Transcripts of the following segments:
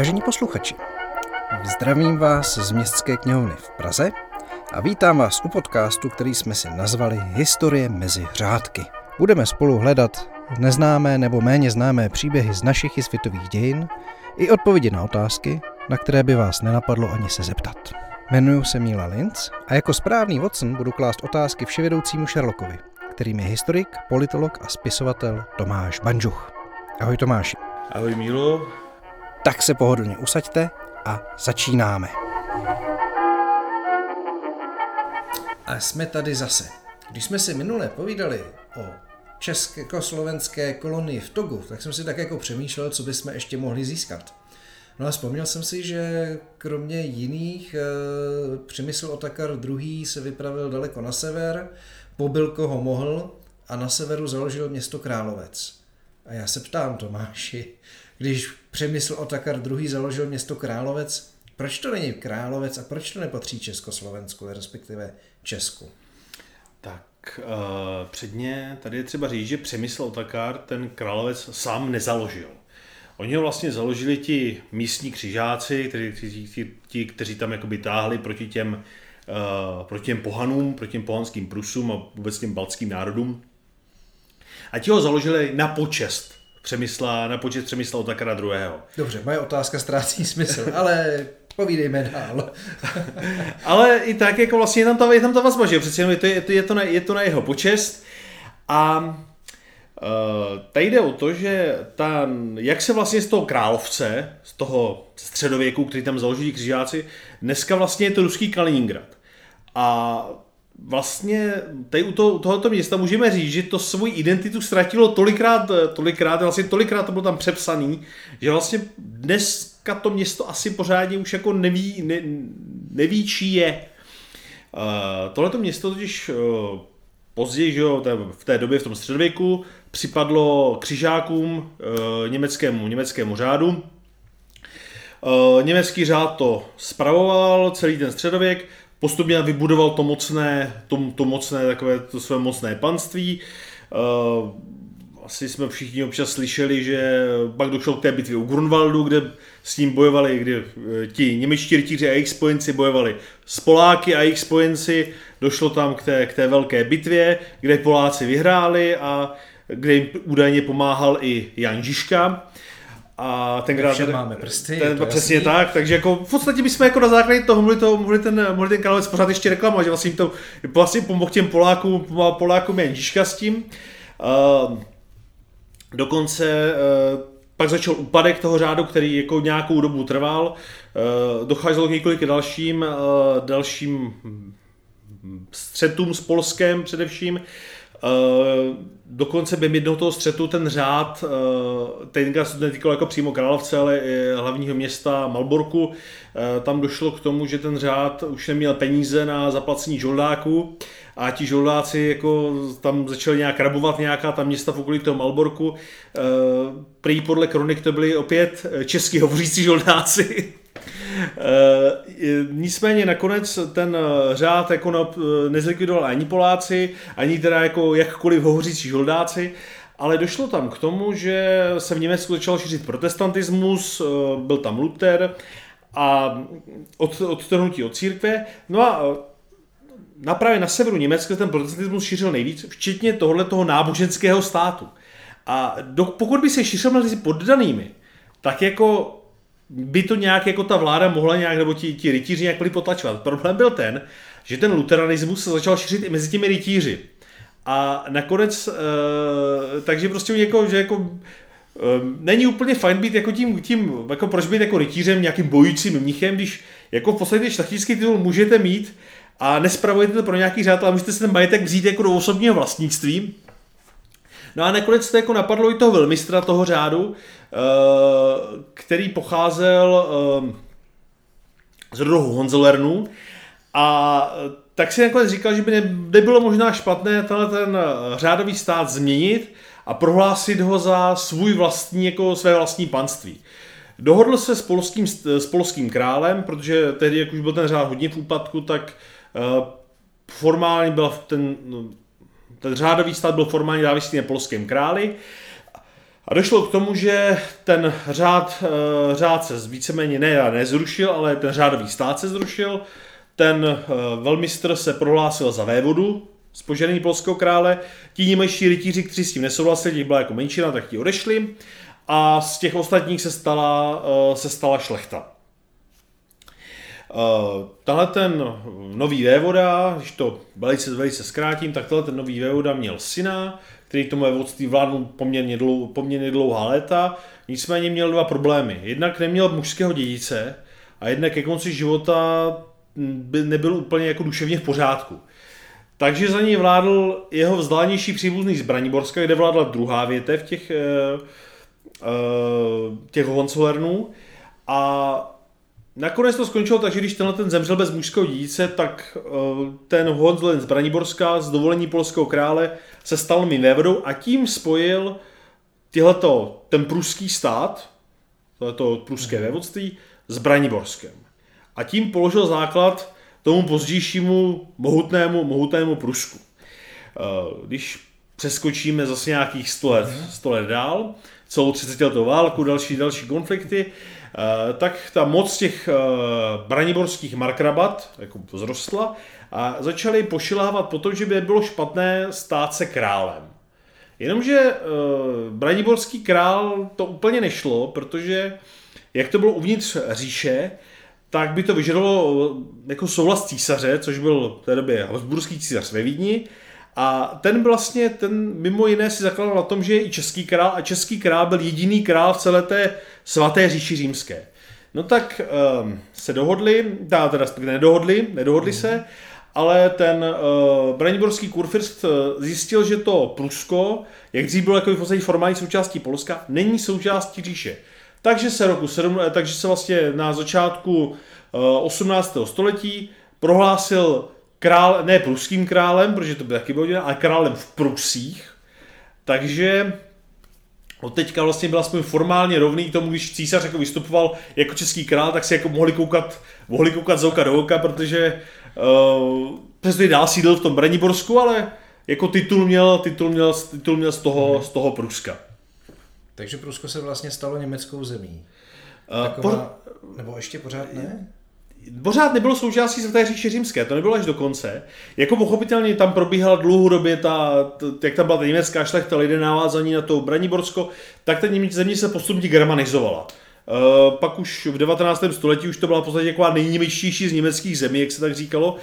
Vážení posluchači, zdravím vás z Městské knihovny v Praze a vítám vás u podcastu, který jsme si nazvali Historie mezi řádky. Budeme spolu hledat neznámé nebo méně známé příběhy z našich i světových dějin i odpovědi na otázky, na které by vás nenapadlo ani se zeptat. Jmenuji se Míla Linz a jako správný Watson budu klást otázky vševědoucímu Sherlockovi, kterým je historik, politolog a spisovatel Tomáš Banžuch. Ahoj Tomáši. Ahoj Mílo. Tak se pohodlně usaďte a začínáme. A jsme tady zase. Když jsme si minule povídali o československé kolonii v Togu, tak jsem si tak jako přemýšlel, co bychom ještě mohli získat. No a vzpomněl jsem si, že kromě jiných e, Přemysl Otakar II. se vypravil daleko na sever, pobil koho mohl a na severu založil město Královec. A já se ptám Tomáši, když Přemysl Otakar II. založil město Královec, proč to není Královec a proč to nepatří Československu, respektive Česku? Tak uh, předně tady je třeba říct, že Přemysl Otakar ten Královec sám nezaložil. Oni ho vlastně založili ti místní křižáci, kteří, ti, ti, kteří tam jakoby táhli proti těm, uh, proti těm pohanům, proti těm pohanským Prusům a vůbec těm baltským národům. A ti ho založili na počest Přemysla, na počest Přemysla Otakara II. Dobře, moje otázka ztrácí smysl, ale povídejme dál. ale i tak, jako vlastně je tam ta, je tam ta vazba, že přece jenom je to, je, to, je, to na, je to na jeho počest a Uh, tady jde o to, že ta, jak se vlastně z toho královce, z toho středověku, který tam založili křižáci, dneska vlastně je to ruský Kaliningrad. A vlastně tady u, toho, u tohoto města můžeme říct, že to svou identitu ztratilo tolikrát, tolikrát, vlastně tolikrát to bylo tam přepsaný, že vlastně dneska to město asi pořádně už jako neví, ne, neví čí je. Uh, tohleto město totiž uh, později, že jo, v té době v tom středověku, připadlo křižákům e, německému, německému řádu. Německý řád to spravoval celý ten středověk, postupně vybudoval to mocné, to, to mocné, takové to své mocné panství. E, asi jsme všichni občas slyšeli, že pak došlo k té bitvě u Grunwaldu, kde s ním bojovali, kdy ti němečtí rytíři a jejich spojenci bojovali s Poláky a jejich spojenci. Došlo tam k té, k té velké bitvě, kde Poláci vyhráli a kde jim údajně pomáhal i Jan Žižka. A tenkrát ten, máme prsty, ten, to přesně jasný. tak, takže jako v podstatě bychom jako na základě toho mohli, to, mohli ten, mohli ten kanál pořád ještě reklamovat, že vlastně to vlastně pomohl těm Polákům, Polákům Jan Žižka s tím. Uh, dokonce uh, pak začal úpadek toho řádu, který jako nějakou dobu trval. Uh, docházelo k několika dalším, uh, dalším střetům s Polskem především. Uh, dokonce během jednoho toho střetu ten řád, uh, tenkrát se to netýkalo jako přímo Královce, ale i hlavního města Malborku, uh, tam došlo k tomu, že ten řád už neměl peníze na zaplacení žoldáků a ti žoldáci jako tam začali nějak rabovat nějaká ta města v okolí toho Malborku. Prý podle kronik to byli opět český hovořící žoldáci. Uh, nicméně nakonec ten eh, řád jako eh, nezlikvidoval ani Poláci, ani teda jako jakkoliv hovořící žoldáci, ale došlo tam k tomu, že se v Německu začal šířit protestantismus, byl tam Luther a od, odtrhnutí od církve. No a na právě na severu Německa ten protestantismus šířil nejvíc, včetně tohohle toho náboženského státu. A do, pokud by se šířil mezi poddanými, tak jako by to nějak jako ta vláda mohla nějak, nebo ti, ti rytíři nějak byli potlačovat. Problém byl ten, že ten luteranismus se začal šířit i mezi těmi rytíři. A nakonec, e, takže prostě jako, že jako e, není úplně fajn být jako tím, tím, jako proč být jako rytířem, nějakým bojujícím mnichem, když jako v podstatě šlachtický titul můžete mít a nespravujete to pro nějaký řád, ale můžete si ten majetek vzít jako do osobního vlastnictví. No a nakonec to jako napadlo i toho velmistra toho řádu, Eh, který pocházel eh, z rodu Honzelernů a eh, tak si nakonec říkal, že by nebylo možná špatné tenhle ten řádový stát změnit a prohlásit ho za svůj vlastní, jako své vlastní panství. Dohodl se s polským, s polským králem, protože tehdy, jak už byl ten řád hodně v úpadku, tak formálně byl ten, no, ten řádový stát byl formálně závislý na polském králi A došlo k tomu, že ten řád, eh, řád se víceméně ne, nezrušil, ale ten řádový stát se zrušil. Ten eh, velmistr se prohlásil za vévodu z požadení polského krále. Ti němečtí rytíři, kteří s tím nesouhlasili, těch byla jako menšina, tak ti odešli. A z těch ostatních se stala, eh, se stala šlechta. Tahle ten nový vévoda, když to velice, velice zkrátím, tak tenhle ten nový vévoda měl syna, který tomu vévodství vládnul poměrně, dlou, poměrně dlouhá léta, nicméně měl dva problémy. Jednak neměl mužského dědice a jednak ke konci života by nebyl úplně jako duševně v pořádku. Takže za něj vládl jeho vzdálenější příbuzný z Braniborska, kde vládla druhá větev těch, uh, uh, těch Hohenzollernů. A Nakonec to skončilo tak, že když tenhle ten zemřel bez mužského díce, tak uh, ten Hohenzollern z Braniborska z dovolení polského krále se stal mým vévodou a tím spojil tyhleto, ten pruský stát, tohleto pruské mm. vévodství, s Braniborskem. A tím položil základ tomu pozdějšímu mohutnému, mohutnému Prusku. Uh, když přeskočíme zase nějakých 100 let, 100 mhm. let dál, celou 30 letou válku, další, další konflikty, Eh, tak ta moc těch eh, braniborských markrabat jako vzrostla a začali pošilávat po tom, že by bylo špatné stát se králem. Jenomže uh, braniborský král to úplně nešlo, protože jak to bylo uvnitř říše, tak by to vyžadalo jako souhlas císaře, což byl v té době Habsburský císař ve Vídni, a ten vlastně, ten mimo jiné si zakládal na tom, že je i český král a český král byl jediný král v celé té svaté říši římské. No tak um, se dohodli, teda, teda nedohodli, nedohodli se, ale ten uh, braniborský kurfürst eh, zjistil, že to Prusko, jak dřív bylo jako v podstatě formální součástí Polska, není součástí říše. Takže se roku 7, eh, takže se vlastně na začátku uh, 18. století prohlásil král, ne pruským králem, protože to by taky bylo ale králem v Prusích. Takže od teďka vlastně byl aspoň formálně rovný tomu, když císař jako vystupoval jako český král, tak si jako mohli koukat, mohli koukat z oka do oka, protože uh, přestože dál sídl v tom Braniborsku, ale jako titul měl, titul měl, titul měl z toho, hmm. z toho Pruska. Takže Prusko se vlastně stalo německou zemí. Uh, Taková, por... Nebo ještě pořád ne? Pořád nebylo součástí Svaté říše římské, to nebylo až do konce. Jako pochopitelně tam probíhala dlouhodobě ta, t, jak tam byla ta německá šlechta, lidé navázaní na to Braniborsko, tak ta německá země se postupně germanizovala. Uh, pak už v 19. století už to byla v podstatě taková nejněmečtější z německých zemí, jak se tak říkalo.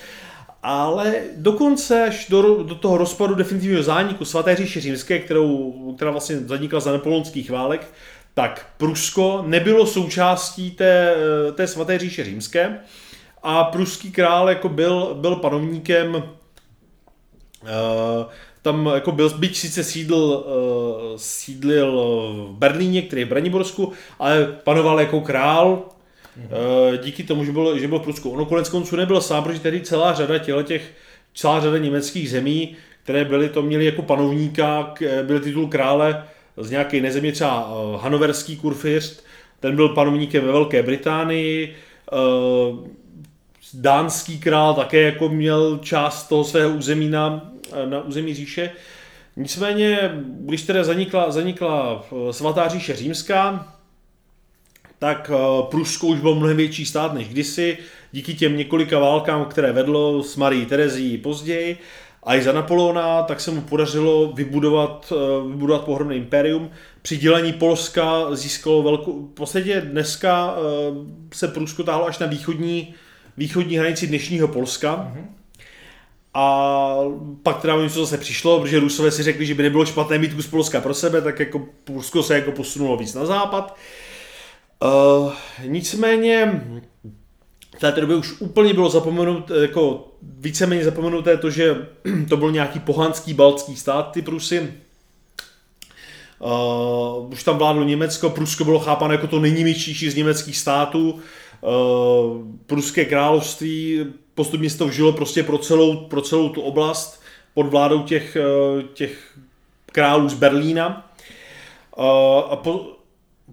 Ale dokonce až do, do toho rozpadu definitivního zániku svaté říše římské, kterou, která vlastně zanikla za napoleonských válek, tak Prusko nebylo součástí té, té svaté říše římské a pruský král jako byl, byl panovníkem uh, tam jako byl, byť sice sídl, uh, sídlil v Berlíně, který je v Braniborsku, ale panoval jako král, díky tomu, že byl, že byl v Prusku. Ono konec konců nebyl sám, protože tady celá řada těch, celá řada německých zemí, které byly, to měli jako panovníka, byl titul krále, z nějaké nezemě, třeba uh, hanoverský kurfiřt, ten byl panovníkem ve Velké Británii, uh, dánský král také jako měl část toho svého území na, na území říše. Nicméně, když teda zanikla, zanikla svatá říše římská, tak Prusko už byl mnohem větší stát než kdysi, díky těm několika válkám, které vedlo s Marí Terezí později a i za Napoleona, tak se mu podařilo vybudovat, eh, vybudovat pohromné impérium. Při dělení Polska získalo velkou... V podstatě dneska eh, se Prusko táhlo až na východní, východní hranici dnešního Polska. Mm-hmm. A pak teda něco zase přišlo, protože Rusové si řekli, že by nebylo špatné mít kus Polska pro sebe, tak jako Prusko se jako posunulo víc na západ. Uh, nicméně v té době už úplně bylo zapomenuté, jako víceméně zapomenuté to, že to byl nějaký pohanský baltský stát, ty Prusy. Uh, už tam vládlo Německo, Prusko bylo chápáno jako to nejnimější z německých států. Uh, Pruské království postupně se to vžilo prostě pro celou, pro celou tu oblast pod vládou těch, uh, těch králů z Berlína. Uh, a po,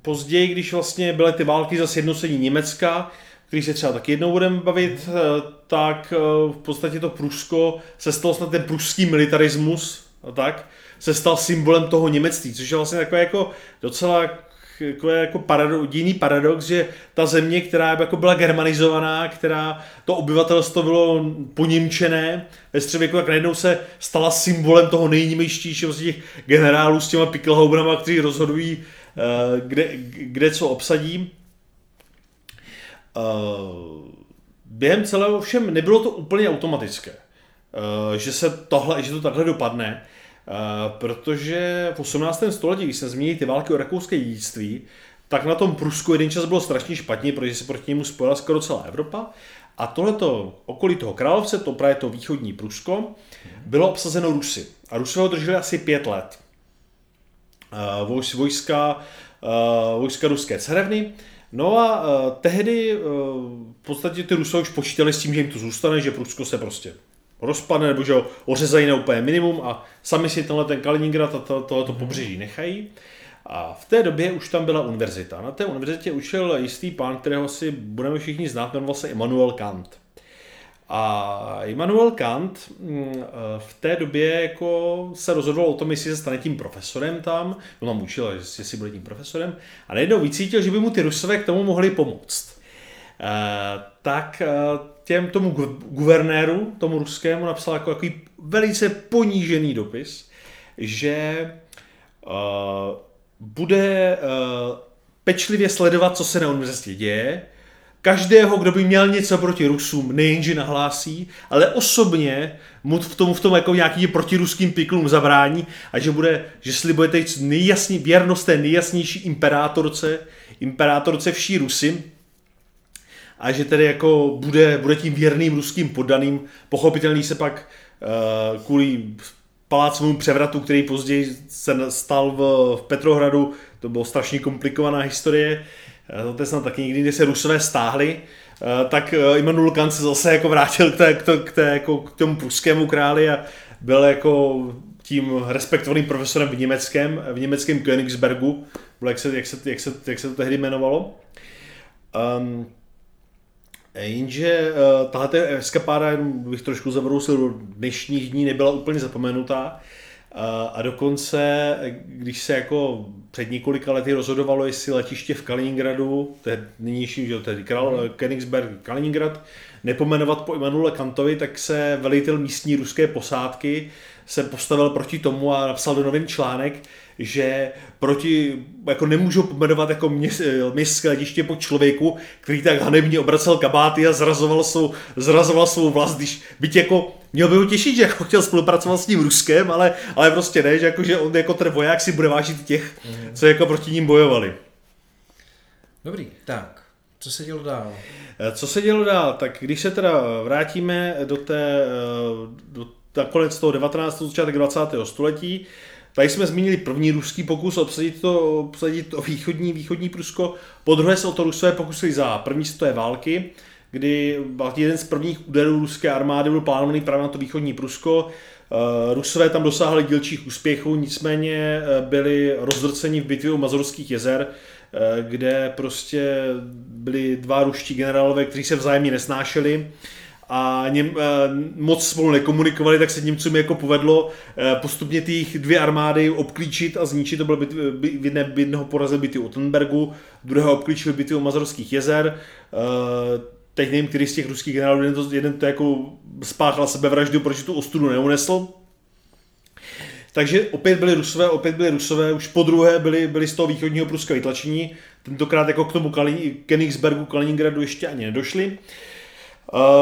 později, když vlastně byly ty války za sjednocení Německa, který se třeba taky jednou budeme bavit, eh, tak eh, v podstatě to Prusko se stalo snad ten pruský militarismus, tak, se stal symbolem toho němectví, což je vlastně takové jako docela jako, jako paradox, jiný paradox, že ta země, která jako byla germanizovaná, která to obyvatelstvo bylo poněmčené ve středověku, tak najednou se stala symbolem toho nejnímejštějšího z těch generálů s těma pikelhaubenama, kteří rozhodují, eh, kde, kde co obsadí. Eh, během celého všem nebylo to úplně automatické, eh, že se tohle, že to takhle dopadne, protože v 18. století, když se zmíní ty války o rakouské dědictví, tak na tom Prusku jeden čas bylo strašně špatně, protože se proti němu spojila skoro celá Evropa. A tohleto okolí toho královce, to právě to východní Prusko, bylo obsazeno Rusy. A Rusy ho drželi asi pět let. Vojska, vojska ruské carevny. No a tehdy v podstatě ty Rusové už počítali s tím, že jim to zůstane, že Prusko se prostě rozpadne, nebo že ho ořezají na úplně minimum a sami si tenhle ten Kaliningrad a to, tohleto pobřeží nechají. A v té době už tam byla univerzita. Na té univerzitě učil jistý pán, kterého si budeme všichni znát, jmenoval se Immanuel Kant. A Immanuel Kant mm, v té době jako se rozhodoval o tom, jestli se stane tím profesorem tam, on tam učil, jestli bude tím profesorem, a najednou vycítil, že by mu ty rusové k tomu mohli pomoct. E, tak e, těm tomu guvernéru, tomu ruskému, napsal jako takový velice ponížený dopis, že bude pečlivě sledovat, co se na univerzitě děje, každého, kdo by měl něco proti Rusům, nejenže nahlásí, ale osobně mu v tom, v tom jako nějaký protiruským piklům zabrání a že bude, že slibuje teď nejjasný, věrnost té nejjasnější imperátorce, imperátorce vší Rusy, a že tedy jako bude, bude tím věrným ruským poddaným. Pochopitelný se pak uh, kvůli palácovému převratu, který později se stal v, v Petrohradu, to bylo strašně komplikovaná historie, to je snad taky někdy, kdy se Rusové stáhli, uh, tak uh, Immanuel Kant se zase jako vrátil k, té, k, té, k, té, jako k tomu pruskému králi a byl jako tím respektovaným profesorem v německém, v německém Königsbergu, jak se, jak se, jak se, jak se to tehdy jmenovalo. Um, Jenže uh, tahle eskapáda, jenom bych trošku zabrousil do dnešních dní, nebyla úplně zapomenutá. Uh, a dokonce, když se jako před několika lety rozhodovalo, jestli letiště v Kaliningradu, to je nynější, že to je Kral, mhm. Königsberg, Kaliningrad, nepomenovat po Emanuele Kantovi, tak se velitel místní ruské posádky se postavil proti tomu a napsal do novin článek, že proti, jako nemůžu pomenovat jako městské letiště po člověku, který tak hanebně obracel kabáty a zrazoval svou, zrazoval svou vlast, když byť jako Měl by ho těšit, že jako chtěl spolupracovat s tím Ruskem, ale, ale prostě ne, že, jako, že on jako ten voják si bude vážit těch, mm. co jako proti ním bojovali. Dobrý, tak, co se dělo dál? Eh, co se dělo dál? Tak když se teda vrátíme do té, eh, do, do konec toho 19. začátek 20. století, Tady jsme zmínili první ruský pokus obsadit to, obsadit to východní, východní Prusko. Po druhé se o to Rusové pokusili za první světové války, kdy jeden z prvních úderů ruské armády byl plánovaný právě na to východní Prusko. Eh, Rusové tam dosáhli dílčích úspěchů, nicméně eh, byli rozdrceni v bitvě u Mazurských jezer, eh, kde prostě byli dva ruští generálové, kteří se vzájemně nesnášeli a něm, uh, moc spolu nekomunikovali, tak se Němcům jako povedlo uh, postupně ty dvě armády obklíčit a zničit. To bylo byt, by, jedné, jednoho porazil byty u Ottenbergu, druhého obklíčili byty u Mazorských jezer. Uh, teď nevím, který z těch ruských generálů, jeden to, jeden to jako spáchal sebevraždu, protože tu ostudu neunesl. Takže opět byli Rusové, opět byli Rusové, už po druhé byli, byli z toho východního Pruska vytlačení, tentokrát jako k tomu Kalin, Königsbergu, Kaliningradu ještě ani nedošli. Uh,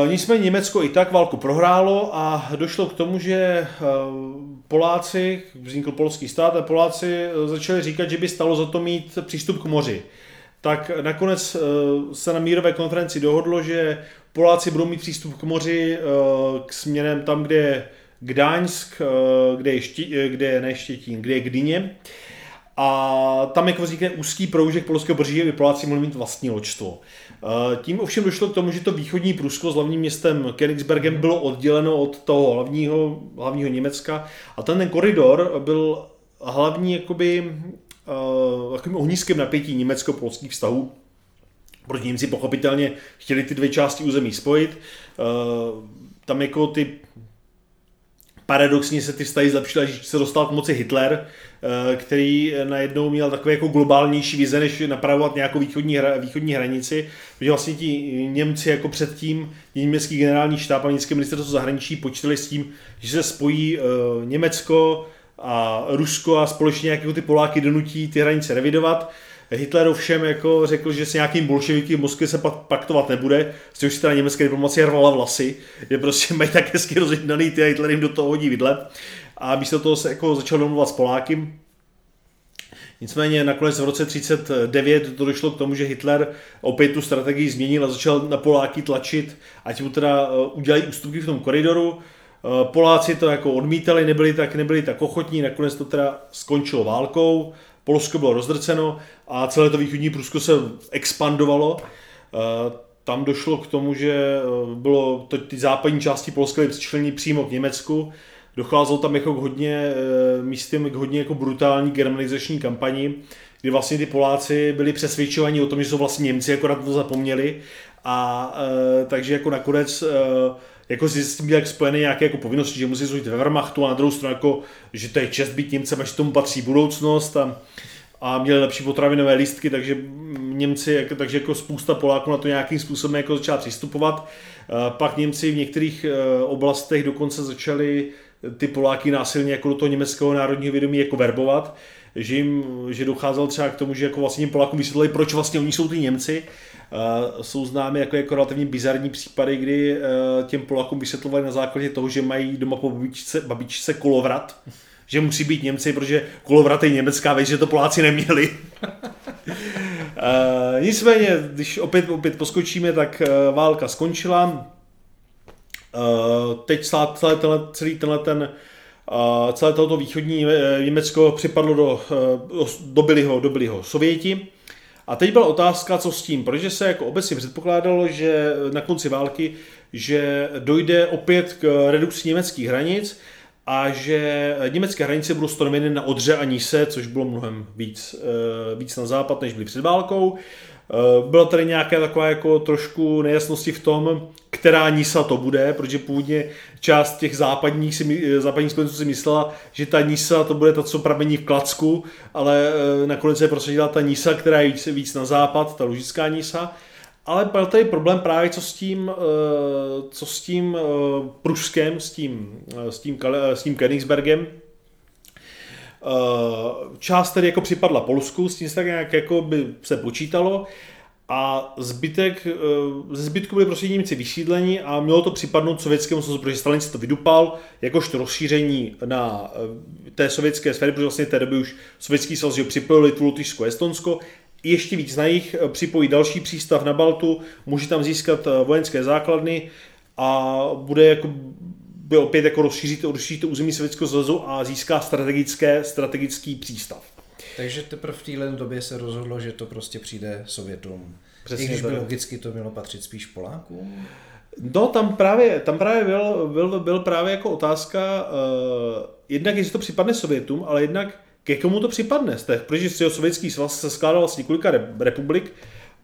nicméně Německo i tak válku prohrálo a došlo k tomu, že uh, Poláci, vznikl polský stát a Poláci uh, začali říkat, že by stalo za to mít přístup k moři. Tak nakonec se na mírové konferenci dohodlo, že Poláci budou mít přístup k moři k směrem tam, kde je Gdaňsk, kde je, Ští, kde je ne Štětín, kde je Gdyně. A tam jako vznikne úzký proužek polského břeží, aby Poláci mohli mít vlastní loďstvo. Eh, tím ovšem došlo k tomu, že to východní Prusko s hlavním městem Königsbergem bylo odděleno od toho hlavního, hlavního Německa a ten, ten koridor byl hlavní jakoby uh, takovým ohniskem napětí německo-polských vztahů. Proti Němci pochopitelně chtěli ty dvě části území spojit. Uh, tam jako ty paradoxně se ty vztahy zlepšily, že se dostal k moci Hitler, eh, který najednou měl takový jako globálnější vize, než napravovat nějakou východní, východní hranici, protože vlastně ti Němci jako předtím, německý generální štáb a německé ministerstvo zahraničí počítali s tím, že se spojí eh, Německo a Rusko a společně jak jako ty Poláky donutí ty hranice revidovat. Hitler ovšem jako řekl, že s nějakým bolševiky v Moskvě se paktovat nebude, z čehož si teda německé diplomacie rvala vlasy, že prostě mají tak hezky rozjednaný ty a Hitler jim do toho hodí vidle. A místo toho se jako začal domluvat s Poláky. Nicméně nakonec v roce 1939 to došlo k tomu, že Hitler opět tu strategii změnil a začal na Poláky tlačit, ať mu teda eh, udělají ústupky v tom koridoru. Eh, Poláci to jako odmítali, nebyli tak, nebyli tak ochotní, nakonec to teda skončilo válkou, Polsko bylo rozdrceno a celé to východní Prusko se expandovalo. Eh, tam došlo k tomu, že eh, bylo to, ty západní části Polska byly přičlení přímo k Německu. Docházelo tam jako k hodně eh, místem k hodně jako brutální germanizační kampani, kdy vlastně ty Poláci byli přesvědčovaní o tom, že jsou vlastně Němci, akorát to zapomněli. A takže jako nakonec e, jako s tím jak spojené nějaké jako povinnosti, že musí zůstat ve Wehrmachtu a na druhou stranu jako, že to je čest být Němcem a že tomu patří budoucnost a, a měli lepší potravinové lístky, takže Němci, jako, takže jako spousta Poláků na to nějakým způsobem jako začala přistupovat. Pak Němci v některých e, oblastech dokonce začali ty Poláky násilně jako do toho německého národního vědomí jako verbovat, že jim, že docházelo třeba k tomu, že jako vlastně Polákům vysvětlili, proč vlastně oni jsou ty Němci Uh, jsou známy jako, jako relativně bizarní případy, kdy uh, těm Polákům vysvětlovali na základě toho, že mají doma po babičce, babičce kolovrat, že musí být Němci, protože kolovrat je německá věc, že to Poláci neměli. uh, nicméně, když opět, opět poskočíme, tak uh, válka skončila. Uh, teď celý tenhle, celý tenhle ten uh, celé toto východní Německo připadlo do, uh, do, Biliho, do Biliho Sověti. A teď byla otázka, co s tím, protože se jako obecně předpokládalo, že na konci války, že dojde opět k redukci německých hranic a že německé hranice budou stanoveny na Odře a Nise, což bylo mnohem víc, eh, víc na západ, než byly před válkou. Eh, byla tady nějaká taková jako trošku nejasnosti v tom, která Nisa to bude, protože původně část těch západních, si, eh, západních spojenců si myslela, že ta Nisa to bude ta, co pramení v Klacku, ale eh, nakonec se prosadila ta Nisa, která je víc, víc na západ, ta lužická Nisa. Ale byl tady problém právě co s tím, co s tím Pruskem, s tím, s tím, s tím Königsbergem, část tedy jako připadla Polsku, s tím se tak nějak jako by se počítalo. A zbytek, eh, ze zbytku byli prostě Němci vysídleni a mělo to připadnout sovětskému svazu, protože Stalin si to vydupal jakožto rozšíření na eh, té sovětské sféry, protože vlastně té doby už sovětský svaz připojil Litvu, Lotyšsko, Estonsko, ještě víc na jich, připojí další přístav na Baltu, může tam získat vojenské základny a bude jako by opět jako rozšíří, rozšíří to území Sovětského svazu a získá strategické, strategický přístav. Takže teprve v téhle době se rozhodlo, že to prostě přijde Sovětům. Přesně I když by logicky to mělo patřit spíš Polákům? No, tam právě, tam právě byl, byl, byl právě jako otázka, uh, jednak jestli to připadne Sovětům, ale jednak ke komu to připadne. Protože sovětský svaz se skládal z několika republik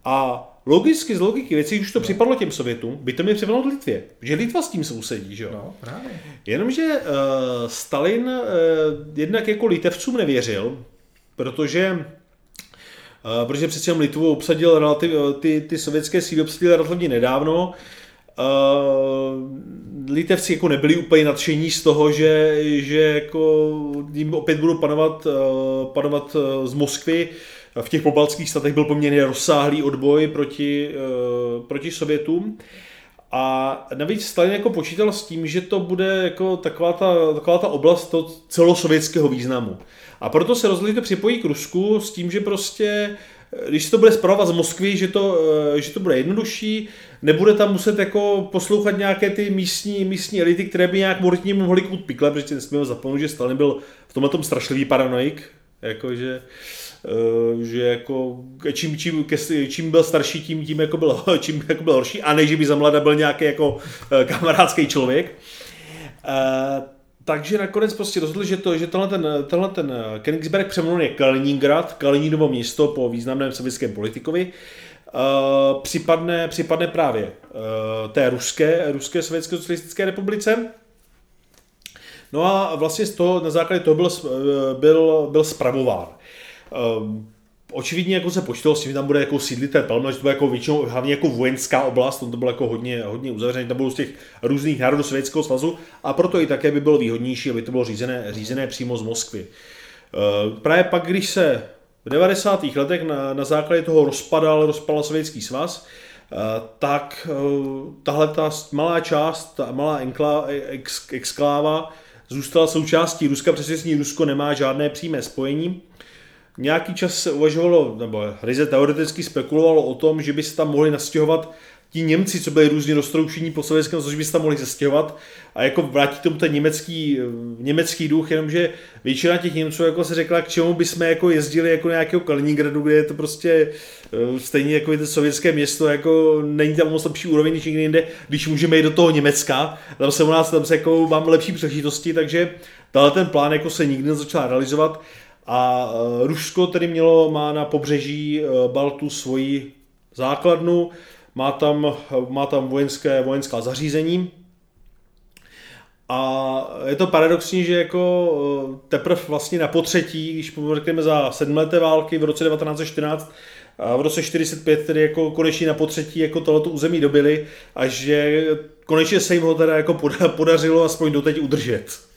a logicky z logiky věcí, když to no. připadlo těm Sovětům, by to měl připadnout Litvě. Že Litva s tím sousedí, že jo? No, právě. Jenomže uh, Stalin uh, jednak jako Litevcům nevěřil, protože uh, protože přece Litvu obsadil relativ, ty, ty sovětské síly obsadil relativně nedávno. Uh, Litevci jako nebyli úplně nadšení z toho, že, že jako jim opět budou panovat, uh, panovat uh, z Moskvy. Uh, v těch pobaltských statech byl poměrně rozsáhlý odboj proti, uh, proti Sovětům. A navíc Stalin jako počítal s tím, že to bude jako taková ta, taková ta oblast to celosovětského významu. A proto se rozhodli to připojí k Rusku s tím, že prostě když se to bude zpravovat z Moskvy, že to, eh, že to bude jednodušší, nebude tam muset jako poslouchat nějaké ty místní, místní elity, které by nějak mortně mohly kut pikle, protože nesmíme zapomenout, že Stalin byl v tomhle tom strašlivý paranoik, jakože Eh, že jako čím, čím, čím byl starší, tím, tím jako byl, čím jako byl horší, a ne, že by za mladá byl nějaký jako eh, kamarádský člověk. Uh, takže nakonec prostě rozhodli, že, to, že tenhle ten, tenhle ten Königsberg přeměnuje Kaliningrad, Kalininovo město po významném sovětském politikovi, připadne, připadne právě té ruské, ruské sovětské socialistické republice No a vlastně z toho, na základě toho byl, byl, byl spravován. Um, očividně jako se počítalo s tím, že tam bude jako sídlitel Pelmel, že to bude jako většinou hlavně jako vojenská oblast, to bylo jako hodně, hodně uzavřené, tam bylo z těch různých národů Sovětského svazu a proto i také by bylo výhodnější, aby to bylo řízené, řízené přímo z Moskvy. Uh, právě pak, když se v 90. letech na, na základě toho rozpadal, rozpadal Sovětský svaz, eh, tak eh, tahle ta malá část, ta malá enklá, ex, exkláva zůstala součástí Ruska, přesně Rusko nemá žádné přímé spojení. Nějaký čas se uvažovalo, nebo ryze teoreticky spekulovalo o tom, že by se tam mohli nastěhovat ti Němci, co byli různě roztroušení po sovětském, což by se tam mohli zastěhovat a jako vrátit tomu ten německý, německý duch, jenomže většina těch Němců jako se řekla, k čemu bychom jako jezdili jako nějakého Kaliningradu, kde je to prostě eh, stejně jako je to sovětské město, jako není tam moc lepší úroveň než někde jinde, když můžeme jít do toho Německa, tam se u nás tam se jako máme lepší příležitosti, takže tenhle ten plán jako se nikdy nezačal realizovat. A eh, Rusko tedy mělo, má na pobřeží eh, Baltu svoji základnu, má tam, má tam vojenské, vojenská zařízení. A je to paradoxní, že jako eh, teprve vlastně na potřetí, když řekneme za sedmleté války v roce 1914, a v roce 45 tedy jako konečně na potřetí jako tohleto území dobili a že konečně se jim ho teda jako podařilo aspoň doteď udržet.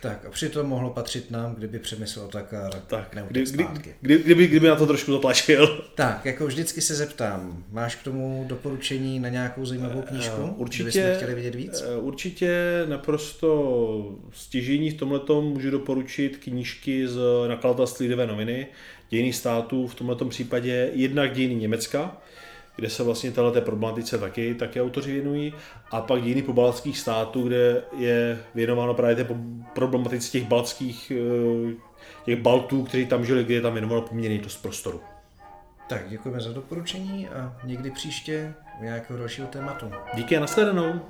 Tak a přitom mohlo patřit nám, kdyby přemysl Otakar tak, kdy, kdy, kdy, kdyby, kdyby na to trošku zatlačil. Tak, jako vždycky se zeptám, máš k tomu doporučení na nějakou zajímavou knížku? Uh, určitě, chtěli vidět víc? Uh, určitě naprosto stěžení v tomhle můžu doporučit knížky z nakladatelství Lidové noviny, dějiny států, v tomto případě jednak dějiny Německa, kde se vlastně této problematice taky, taky autoři věnují, a pak dějiny pobaltských států, kde je věnováno právě té problematice těch baltských, eh, těch Baltů, kteří tam žili, kde je tam věnováno poměrně dost prostoru. Tak děkujeme za doporučení a někdy příště u nějakého dalšího tématu. Díky a nashledanou.